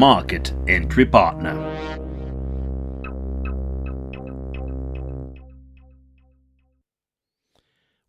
market entry partner.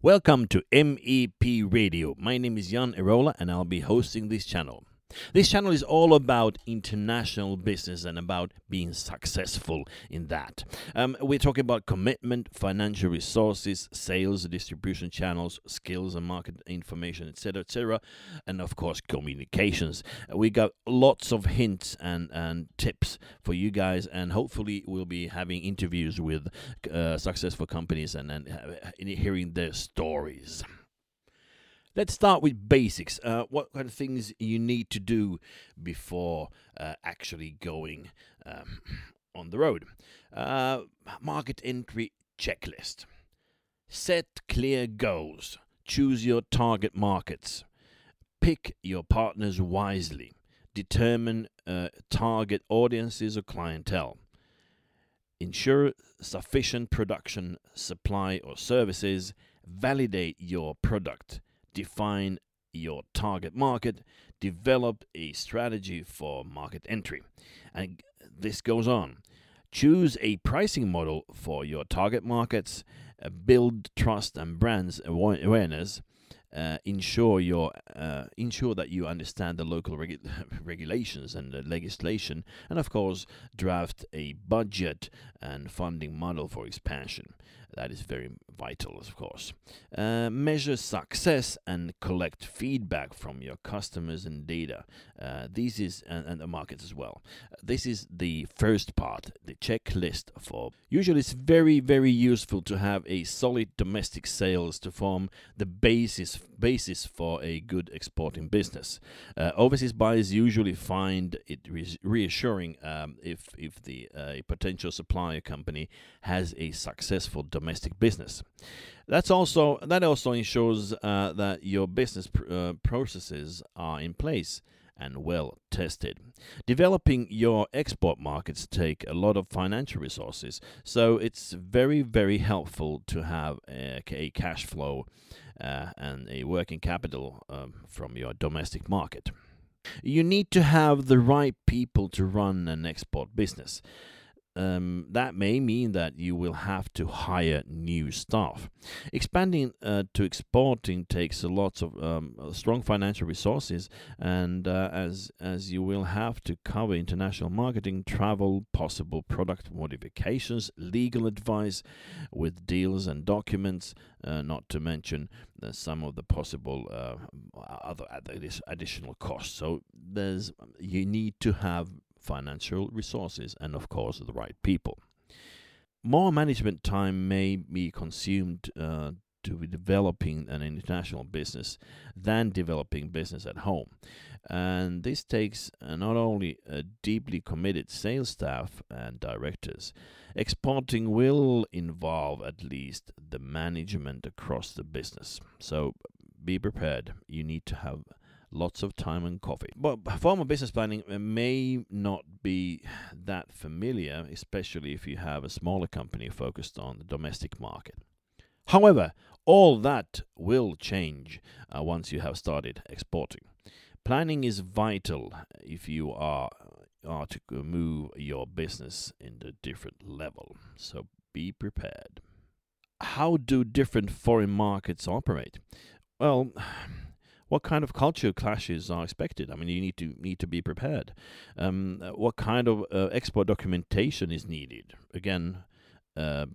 Welcome to MEP Radio. My name is Jan Erola and I'll be hosting this channel. This channel is all about international business and about being successful in that. Um, we're talking about commitment, financial resources, sales, distribution channels, skills and market information, etc., etc., and of course communications. We got lots of hints and and tips for you guys, and hopefully we'll be having interviews with uh, successful companies and and uh, hearing their stories. Let's start with basics. Uh, what kind of things you need to do before uh, actually going um, on the road? Uh, market entry checklist. Set clear goals. Choose your target markets. Pick your partners wisely. Determine uh, target audiences or clientele. Ensure sufficient production, supply, or services. Validate your product define your target market, develop a strategy for market entry. And this goes on. Choose a pricing model for your target markets, uh, build trust and brands awareness, uh, ensure your uh, ensure that you understand the local regu- regulations and the legislation, and of course draft a budget and funding model for expansion. That is very vital, of course. Uh, measure success and collect feedback from your customers and data. Uh, this is and, and, the markets as well. This is the first part, the checklist for. Usually, it's very very useful to have a solid domestic sales to form the basis basis for a good exporting business. Uh, overseas buyers usually find it re- reassuring um, if if the uh, potential supplier company has a successful domestic business. That's also that also ensures uh, that your business pr- uh, processes are in place and well tested. Developing your export markets take a lot of financial resources, so it's very very helpful to have a, a cash flow uh, and a working capital um, from your domestic market. You need to have the right people to run an export business um, that may mean that you will have to hire new staff. Expanding uh, to exporting takes a lot of um, strong financial resources, and uh, as as you will have to cover international marketing, travel, possible product modifications, legal advice with deals and documents, uh, not to mention uh, some of the possible uh, other additional costs. So there's you need to have financial resources, and of course, the right people. More management time may be consumed uh, to be developing an international business than developing business at home. And this takes not only a deeply committed sales staff and directors, exporting will involve at least the management across the business. So be prepared. You need to have lots of time and coffee. But formal business planning may not be that familiar, especially if you have a smaller company focused on the domestic market. However, all that will change uh, once you have started exporting. Planning is vital if you are are to move your business in a different level. So be prepared. How do different foreign markets operate? Well, what kind of culture clashes are expected? I mean, you need to need to be prepared. Um, what kind of uh, export documentation is needed? Again, uh,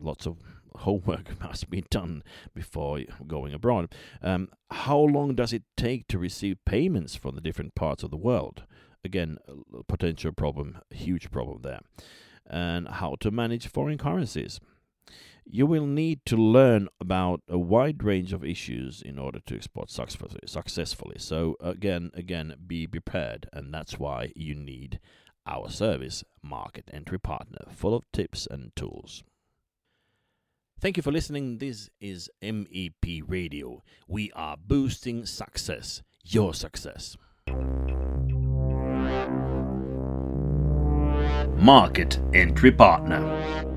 lots of homework must be done before going abroad. Um, how long does it take to receive payments from the different parts of the world? Again, potential problem, huge problem there. And how to manage foreign currencies you will need to learn about a wide range of issues in order to export successfully. So again, again, be prepared, and that's why you need our service, Market Entry Partner, full of tips and tools. Thank you for listening. This is MEP Radio. We are boosting success, your success. Market Entry Partner.